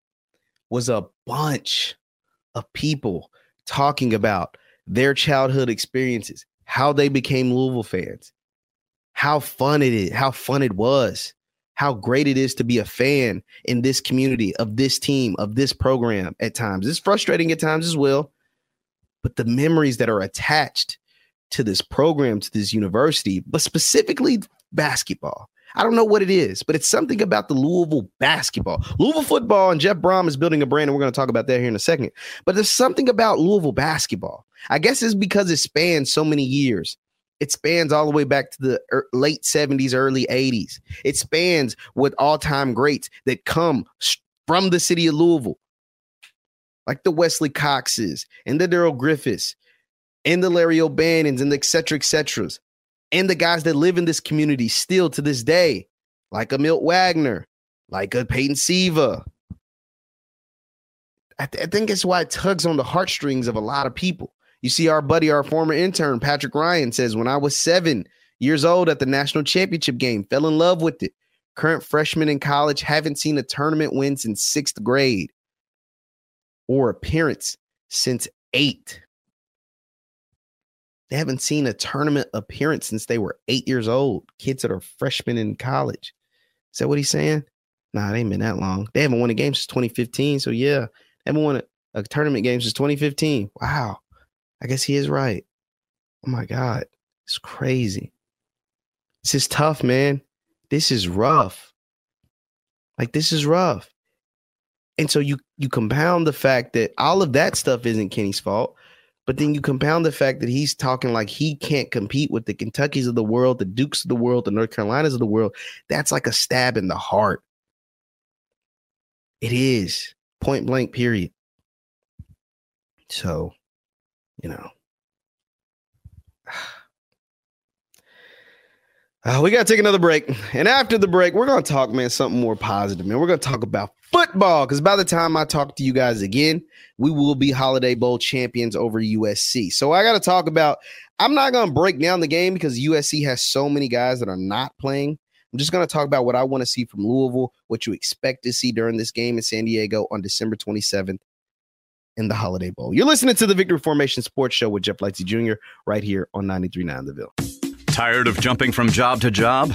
was a bunch of people talking about their childhood experiences, how they became Louisville fans, how fun it is, how fun it was, how great it is to be a fan in this community, of this team, of this program at times. It's frustrating at times as well but the memories that are attached to this program, to this university, but specifically basketball. I don't know what it is, but it's something about the Louisville basketball. Louisville football, and Jeff Brohm is building a brand, and we're going to talk about that here in a second. But there's something about Louisville basketball. I guess it's because it spans so many years. It spans all the way back to the er- late 70s, early 80s. It spans with all time greats that come from the city of Louisville like the Wesley Coxes and the Darrell Griffiths and the Larry O'Bannons and the et cetera, et ceteras, and the guys that live in this community still to this day, like a Milt Wagner, like a Peyton Siva. I, th- I think it's why it tugs on the heartstrings of a lot of people. You see, our buddy, our former intern, Patrick Ryan, says, When I was seven years old at the national championship game, fell in love with it. Current freshman in college, haven't seen a tournament win since sixth grade or appearance since eight. They haven't seen a tournament appearance since they were eight years old. Kids that are freshmen in college. Is that what he's saying? Nah, it ain't been that long. They haven't won a game since 2015. So yeah, they haven't won a, a tournament game since 2015. Wow. I guess he is right. Oh my God. It's crazy. This is tough, man. This is rough. Like this is rough. And so you you compound the fact that all of that stuff isn't Kenny's fault, but then you compound the fact that he's talking like he can't compete with the Kentuckys of the world, the Dukes of the world, the North Carolinas of the world. That's like a stab in the heart. It is point blank, period. So, you know, uh, we got to take another break. And after the break, we're going to talk, man, something more positive, man. We're going to talk about football because by the time I talk to you guys again, we will be Holiday Bowl champions over USC. So I got to talk about, I'm not going to break down the game because USC has so many guys that are not playing. I'm just going to talk about what I want to see from Louisville, what you expect to see during this game in San Diego on December 27th in the Holiday Bowl. You're listening to the Victory Formation Sports Show with Jeff Lightsy Jr. right here on 93.9 The Ville. Tired of jumping from job to job?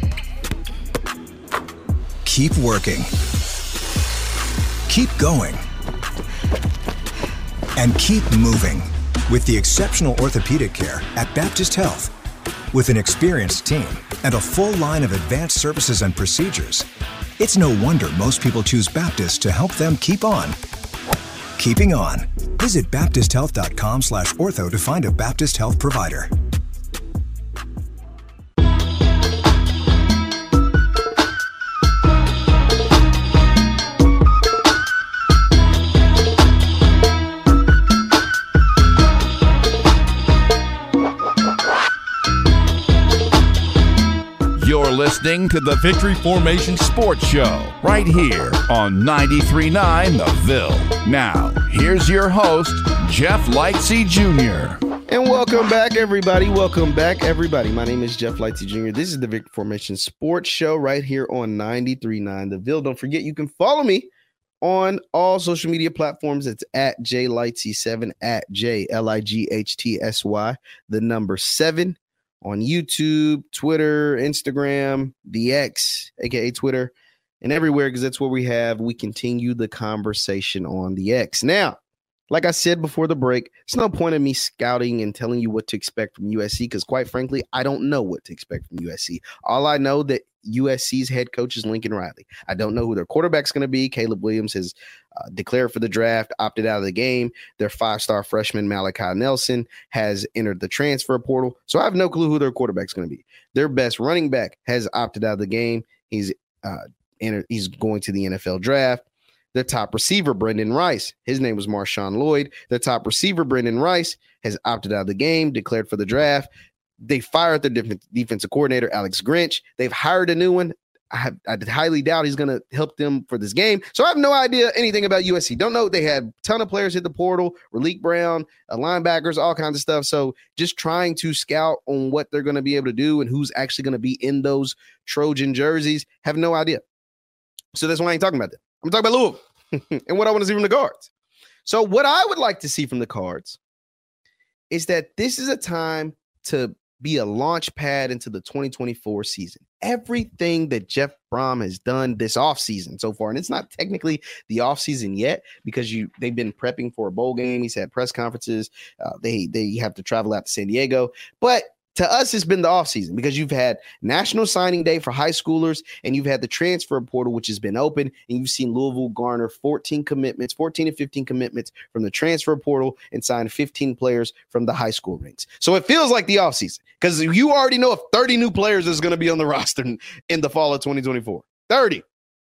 Keep working. Keep going. And keep moving with the exceptional orthopedic care at Baptist Health. With an experienced team and a full line of advanced services and procedures, it's no wonder most people choose Baptist to help them keep on. Keeping on. Visit baptisthealth.com slash ortho to find a Baptist Health provider. Listening to the Victory Formation Sports Show right here on 93.9 The Ville. Now, here's your host, Jeff Lightsy Jr. And welcome back, everybody. Welcome back, everybody. My name is Jeff Lightsy Jr. This is the Victory Formation Sports Show right here on 93.9 The Ville. Don't forget, you can follow me on all social media platforms. It's at J Lightsy7, at J L I G H T S Y, the number seven on YouTube, Twitter, Instagram, the X, aka Twitter, and everywhere because that's where we have. We continue the conversation on the X. Now, like I said before the break, it's no point in me scouting and telling you what to expect from USC because, quite frankly, I don't know what to expect from USC. All I know that USC's head coach is Lincoln Riley. I don't know who their quarterback's going to be. Caleb Williams has uh, declared for the draft, opted out of the game. Their five-star freshman Malachi Nelson has entered the transfer portal, so I have no clue who their quarterback's going to be. Their best running back has opted out of the game. He's uh, entered, he's going to the NFL draft. Their top receiver, Brendan Rice, his name was Marshawn Lloyd. Their top receiver, Brendan Rice, has opted out of the game, declared for the draft. They fired their def- defensive coordinator, Alex Grinch. They've hired a new one. I, I highly doubt he's going to help them for this game. So I have no idea anything about USC. Don't know. They had a ton of players hit the portal, Raleek Brown, uh, linebackers, all kinds of stuff. So just trying to scout on what they're going to be able to do and who's actually going to be in those Trojan jerseys. Have no idea. So that's why I ain't talking about that. I'm talking about Louisville and what I want to see from the cards. So what I would like to see from the cards is that this is a time to be a launch pad into the 2024 season. Everything that Jeff Brohm has done this offseason so far, and it's not technically the offseason yet because you they've been prepping for a bowl game. He's had press conferences. Uh, they they have to travel out to San Diego, but to us, it's been the offseason because you've had National Signing Day for high schoolers and you've had the transfer portal, which has been open, and you've seen Louisville garner 14 commitments, 14 to 15 commitments from the transfer portal and sign 15 players from the high school ranks. So it feels like the offseason because you already know if 30 new players is going to be on the roster in, the fall of 2024. 30.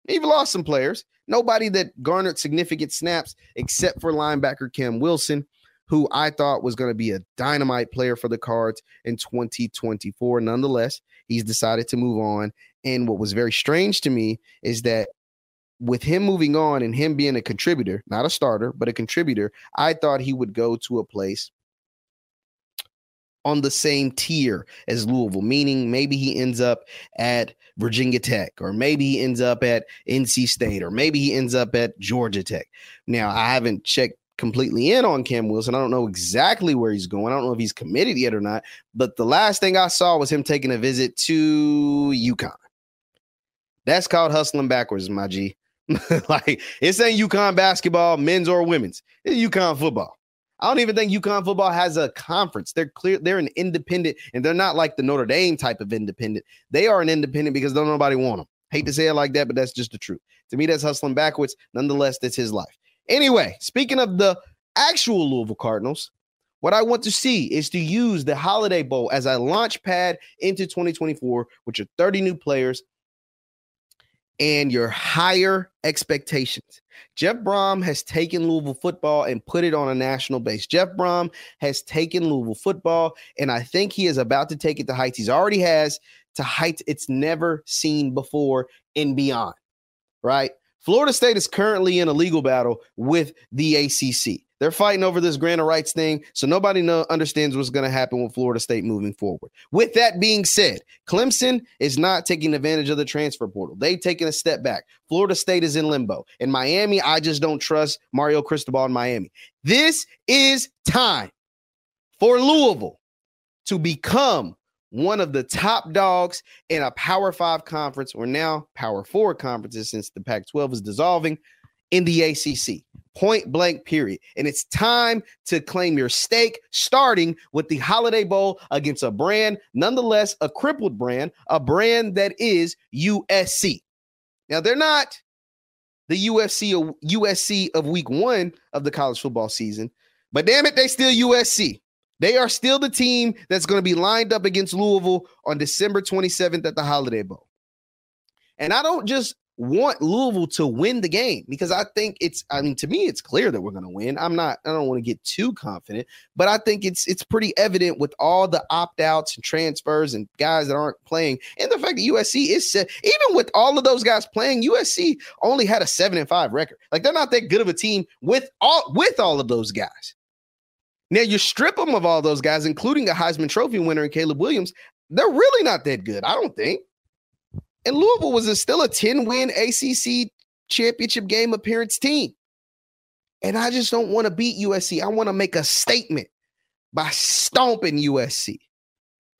You've lost some players. Nobody that garnered significant snaps except for linebacker Cam Wilson who I thought was going to be a dynamite player for the Cards in 2024. Nonetheless, he's decided to move on. And what was very strange to me is that with him moving on and him being a contributor, not a starter, but a contributor, I thought he would go to a place on the same tier as Louisville, meaning maybe he ends up at Virginia Tech, or maybe he ends up at NC State, or maybe he ends up at Georgia Tech. Now, I haven't checked completely in on Cam Wilson. I don't know exactly where he's going. I don't know if he's committed yet or not. But the last thing I saw was him taking a visit to UConn. That's called hustling backwards, my G. like it's ain't UConn basketball, men's or women's. It's UConn football. I don't even think UConn football has a conference. They're clear, they're an independent, and they're not like the Notre Dame type of independent. They are an independent because don't nobody want them. Hate to say it like that, but that's just the truth. To me, that's hustling backwards. Nonetheless, that's his life. Anyway, speaking of the actual Louisville Cardinals, what I want to see is to use the Holiday Bowl as a launch pad into 2024, which are 30 new players and your higher expectations. Jeff Brohm has taken Louisville football and put it on a national base. Jeff Brohm has taken Louisville football, and I think he is about to take it to heights he's already has to heights it's never seen before and beyond. Right? Florida State is currently in a legal battle with the ACC. They're fighting over this grant of rights thing, so nobody know, understands what's going to happen with Florida State moving forward. With that being said, Clemson is not taking advantage of the transfer portal. They've taken a step back. Florida State is in limbo. In Miami, I just don't trust Mario Cristobal in Miami. This is time for Louisville to become one of the top dogs in a Power Five conference, or now Power Four conferences, since the Pac 12 is dissolving in the ACC. Point blank, period. And it's time to claim your stake, starting with the Holiday Bowl against a brand, nonetheless, a crippled brand, a brand that is USC. Now, they're not the UFC USC of week one of the college football season, but damn it, they still USC. They are still the team that's going to be lined up against Louisville on December 27th at the Holiday Bowl. And I don't just want Louisville to win the game because I think it's I mean to me it's clear that we're going to win. I'm not I don't want to get too confident, but I think it's it's pretty evident with all the opt-outs and transfers and guys that aren't playing and the fact that USC is set even with all of those guys playing USC only had a 7 and 5 record. Like they're not that good of a team with all with all of those guys. Now you strip them of all those guys, including a Heisman Trophy winner and Caleb Williams. They're really not that good, I don't think. And Louisville was still a 10 win ACC championship game appearance team. And I just don't want to beat USC. I want to make a statement by stomping USC.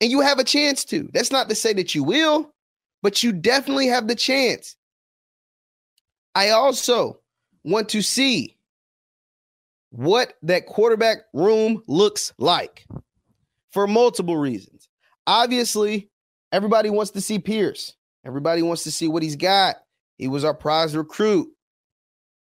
And you have a chance to. That's not to say that you will, but you definitely have the chance. I also want to see what that quarterback room looks like for multiple reasons. Obviously, everybody wants to see Pierce. Everybody wants to see what he's got. He was our prize recruit.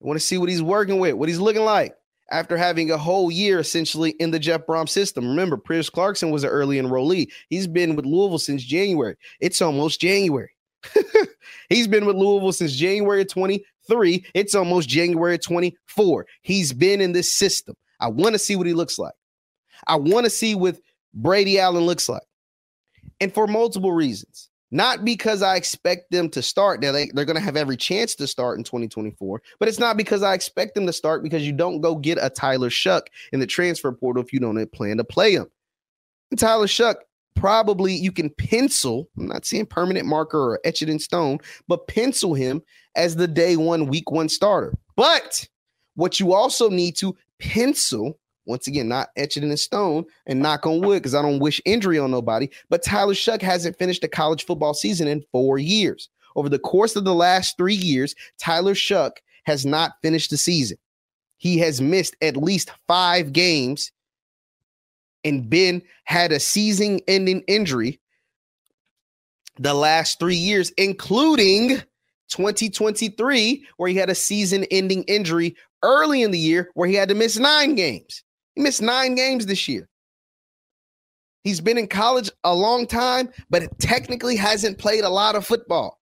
I want to see what he's working with, what he's looking like after having a whole year essentially in the Jeff Brohm system. Remember, Pierce Clarkson was an early enrollee. He's been with Louisville since January. It's almost January. he's been with Louisville since January 20, three, it's almost January 24. He's been in this system. I want to see what he looks like. I want to see what Brady Allen looks like. And for multiple reasons. Not because I expect them to start. Now they, they're going to have every chance to start in 2024, but it's not because I expect them to start because you don't go get a Tyler Shough in the transfer portal if you don't plan to play him. And Tyler Shough probably you can pencil, I'm not saying permanent marker or etch it in stone, but pencil him as the day one, week one starter. But what you also need to pencil, once again, not etch it in stone and knock on wood, because I don't wish injury on nobody, but Tyler Shough hasn't finished a college football season in four years. Over the course of the last three years, Tyler Shough has not finished the season. He has missed at least five games and Ben had a season ending injury the last three years, including 2023, where he had a season ending injury early in the year where he had to miss nine games. He missed nine games this year. He's been in college a long time, but technically hasn't played a lot of football.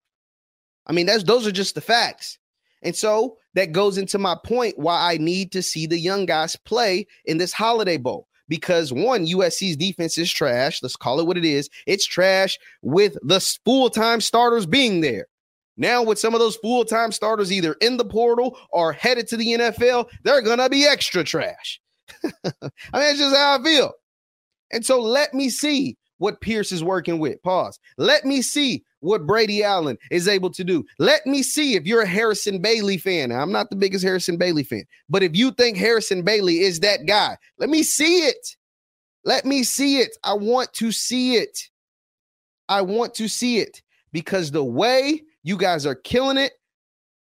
I mean, that's those are just the facts. And so that goes into my point why I need to see the young guys play in this holiday bowl. Because one, USC's defense is trash. Let's call it what it is. It's trash with the full time starters being there. Now, with some of those full time starters either in the portal or headed to the NFL, they're going to be extra trash. I mean, it's just how I feel. And so let me see what Pierce is working with. Pause. Let me see what Brady Allen is able to do. Let me see if you're a Harrison Bailey fan. I'm not the biggest Harrison Bailey fan, but if you think Harrison Bailey is that guy, let me see it. Let me see it. I want to see it. I want to see it because the way you guys are killing it,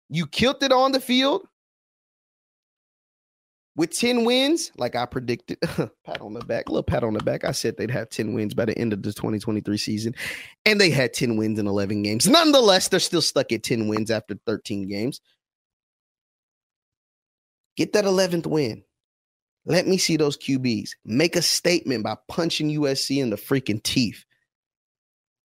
you killed it on the field with 10 wins, like I predicted, pat on the back, little pat on the back. I said they'd have 10 wins by the end of the 2023 season, and they had 10 wins in 11 games. Nonetheless, they're still stuck at 10 wins after 13 games. Get that 11th win. Let me see those QBs. Make a statement by punching USC in the freaking teeth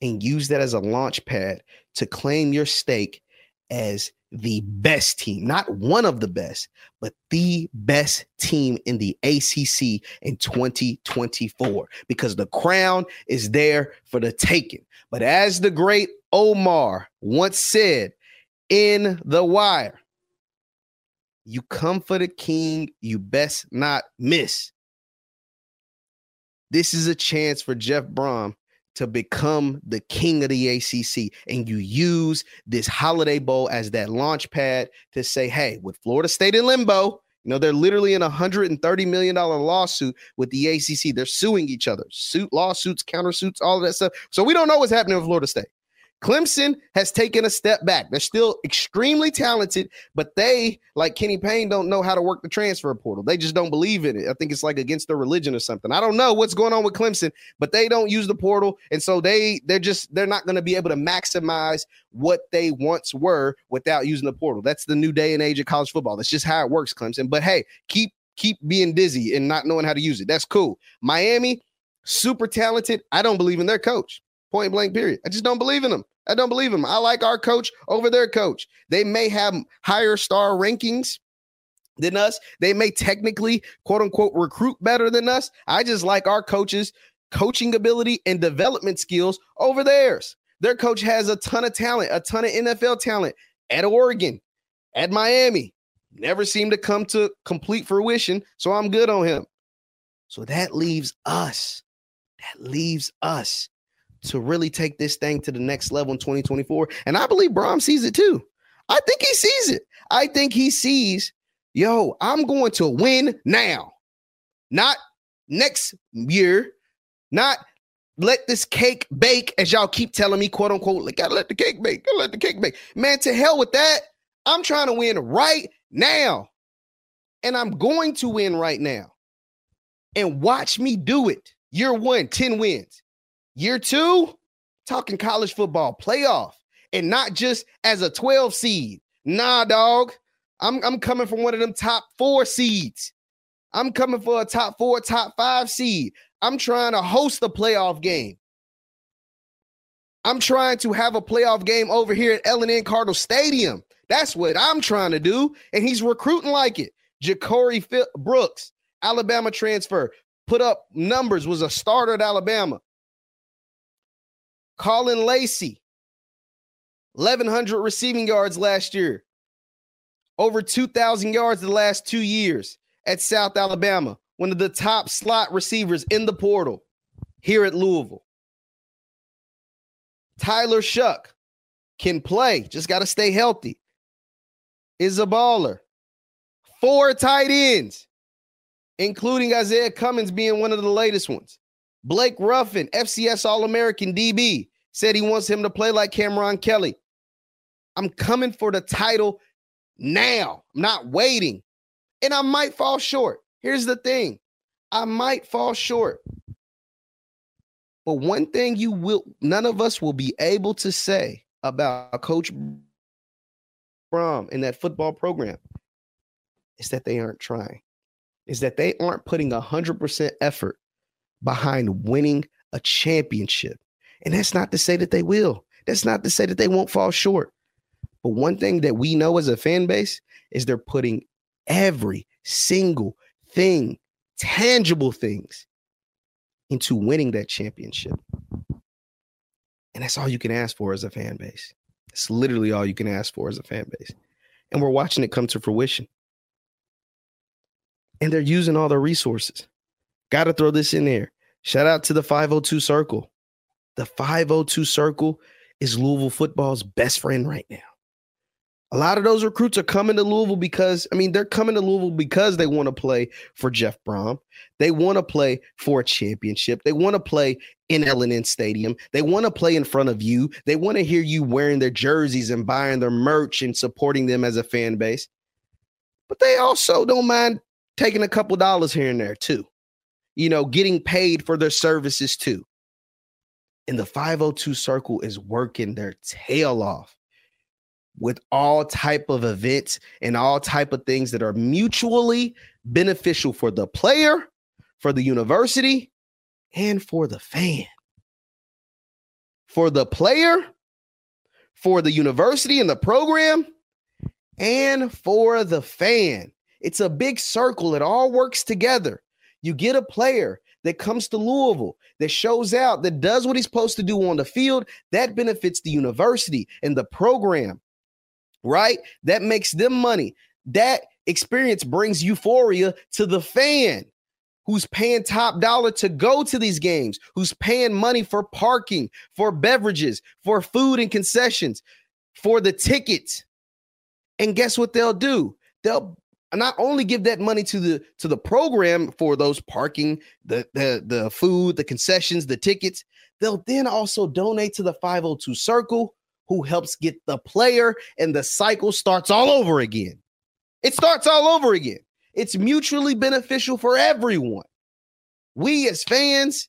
and use that as a launch pad to claim your stake as the best team, not one of the best, but the best team in the ACC in 2024 because the crown is there for the taking. But as the great Omar once said in The Wire, you come for the king, you best not miss. This is a chance for Jeff Brohm to become the king of the ACC. And you use this holiday bowl as that launch pad to say, hey, with Florida State in limbo, you know, they're literally in a $130 million lawsuit with the ACC. They're suing each other, suit lawsuits, countersuits, all of that stuff. So we don't know what's happening with Florida State. Clemson has taken a step back. They're still extremely talented, but they, like Kenny Payne, don't know how to work the transfer portal. They just don't believe in it. I think it's like against their religion or something. I don't know what's going on with Clemson, but they don't use the portal, and so they they're just they're not going to be able to maximize what they once were without using the portal. That's the new day and age of college football. That's just how it works, Clemson. But hey, keep keep being dizzy and not knowing how to use it. That's cool. Miami, super talented. I don't believe in their coach. Point blank, period. I just don't believe in them. I don't believe them. I like our coach over their coach. They may have higher star rankings than us. They may technically, quote unquote, recruit better than us. I just like our coaches' coaching ability and development skills over theirs. Their coach has a ton of talent, a ton of NFL talent at Oregon, at Miami. Never seemed to come to complete fruition. So I'm good on him. So that leaves us. That leaves us to really take this thing to the next level in 2024. And I believe Brohm sees it too. I think he sees it. I think he sees, yo, I'm going to win now, not next year, not let this cake bake, as y'all keep telling me, quote unquote, like, gotta let the cake bake, gotta let the cake bake. Man, to hell with that. I'm trying to win right now. And I'm going to win right now. And watch me do it. Year one, 10 wins. Year two, talking college football playoff and not just as a 12 seed. Nah, dog. I'm, I'm coming from one of them top four seeds. I'm coming for a top four, top five seed. I'm trying to host a playoff game. I'm trying to have a playoff game over here at L&N Cardinal Stadium. That's what I'm trying to do. And he's recruiting like it. Ja'Corey Brooks, Alabama transfer, put up numbers, was a starter at Alabama. Caullin Lacy, 1,100 receiving yards last year, over 2,000 yards the last two years at South Alabama, one of the top slot receivers in the portal here at Louisville. Tyler Shough can play, just got to stay healthy. Is a baller. Four tight ends, including Isaiah Cummings being one of the latest ones. Blake Ruffin, FCS All American DB, said he wants him to play like Cameron Kelly. I'm coming for the title now. I'm not waiting. And I might fall short. Here's the thing I might fall short. But one thing you will, none of us will be able to say about Coach Brohm in that football program is that they aren't trying, is that they aren't putting 100% effort behind winning a championship. And that's not to say that they will. That's not to say that they won't fall short. But one thing that we know as a fan base is they're putting every single thing, tangible things, into winning that championship. And that's all you can ask for as a fan base. It's literally all you can ask for as a fan base. And we're watching it come to fruition. And they're using all their resources. Got to throw this in there. Shout out to the 502 Circle. The 502 Circle is Louisville football's best friend right now. A lot of those recruits are coming to Louisville because, I mean, they're coming to Louisville because they want to play for Jeff Brohm. They want to play for a championship. They want to play in L&N Stadium. They want to play in front of you. They want to hear you wearing their jerseys and buying their merch and supporting them as a fan base. But they also don't mind taking a couple dollars here and there too. You know, getting paid for their services too. And the 502 circle is working their tail off with all type of events and all type of things that are mutually beneficial for the player, for the university, and for the fan. For the player, for the university and the program, and for the fan. It's a big circle. It all works together. You get a player that comes to Louisville, that shows out, that does what he's supposed to do on the field, that benefits the university and the program right? That makes them money. That experience brings euphoria to the fan who's paying top dollar to go to these games, who's paying money for parking, for beverages, for food and concessions, for the tickets. And guess what they'll do? They'll not only give that money to the to the program for those parking, the the the food, the concessions, the tickets, they'll then also donate to the 502 circle who helps get the player, and the cycle starts all over again. It starts all over again. It's mutually beneficial for everyone. We as fans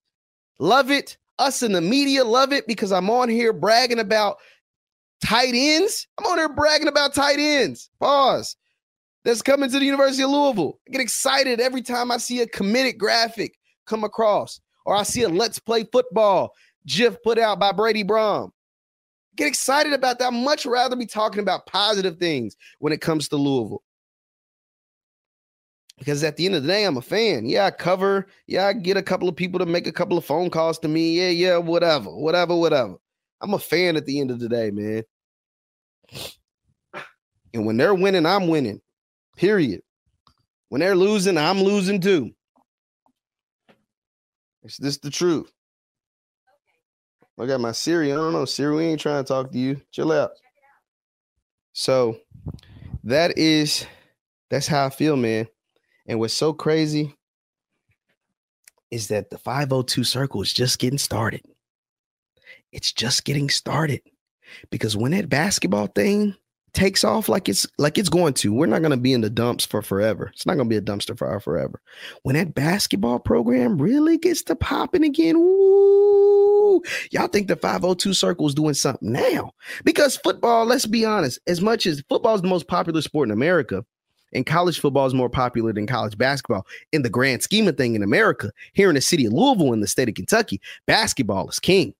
love it. Us in the media love it because I'm on here bragging about tight ends. I'm on here bragging about tight ends. Pause. That's coming to the University of Louisville. I get excited every time I see a committed graphic come across or I see a let's play football GIF put out by Brady Brohm get excited about that. I'd much rather be talking about positive things when it comes to Louisville. Because at the end of the day, I'm a fan. Yeah, I cover. Yeah, I get a couple of people to make a couple of phone calls to me. Yeah, yeah, whatever, whatever, whatever. I'm a fan at the end of the day, man. And when they're winning, I'm winning. Period. When they're losing, I'm losing too. It's this the truth. I got my Siri. I don't know. Siri, we ain't trying to talk to you. Chill out. So that is that's how I feel, man. And what's so crazy is that the 502 circle is just getting started. It's just getting started. Because when that basketball thing takes off like it's like it's going to, we're not going to be in the dumps for forever. It's not going to be a dumpster fire forever. When that basketball program really gets to popping again, ooh, y'all think the 502 circle is doing something now? Because football, let's be honest, as much as football is the most popular sport in America, and college football is more popular than college basketball in the grand scheme of thing in America. Here in the city of Louisville, in the state of Kentucky, basketball is king.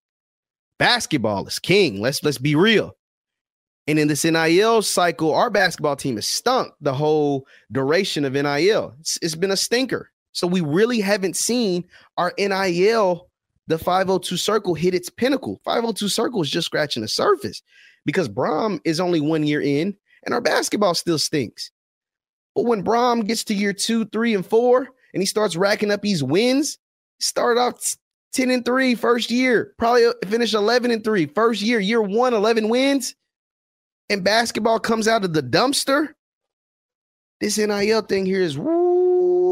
Basketball is king. Let's let's be real. And in this NIL cycle, our basketball team has stunk the whole duration of NIL. It's, it's been a stinker. So we really haven't seen our NIL, the 502 circle, hit its pinnacle. 502 circle is just scratching the surface because Brohm is only one year in and our basketball still stinks. But when Brohm gets to year two, three, and four, and he starts racking up these wins, start off 10 and 3 first year, probably uh, finish 11 and 3 first year, year one, 11 wins and basketball comes out of the dumpster, this NIL thing here is woo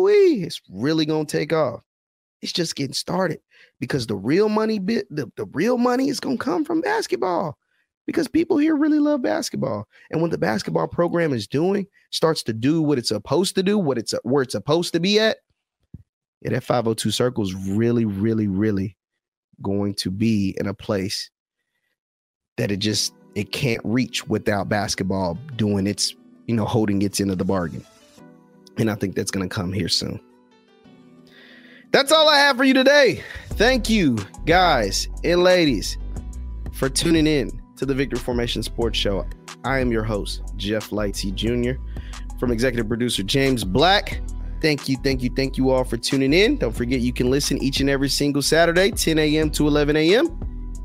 it's really gonna take off. It's just getting started because the real money bit, the, the real money is gonna come from basketball because people here really love basketball. And when the basketball program is doing, starts to do what it's supposed to do, what it's where it's supposed to be at, yeah, that 502 circle is really, really, really going to be in a place that it just it can't reach without basketball doing its, you know, holding its end of the bargain. And I think that's going to come here soon. That's all I have for you today. Thank you, guys and ladies, for tuning in to the Victory Formation Sports Show. I am your host, Jeff Lightsy Jr. From executive producer James Black. Thank you, thank you, thank you all for tuning in. Don't forget you can listen each and every single Saturday, 10 a.m. to 11 a.m.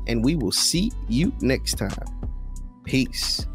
And we will see you next time. Peace.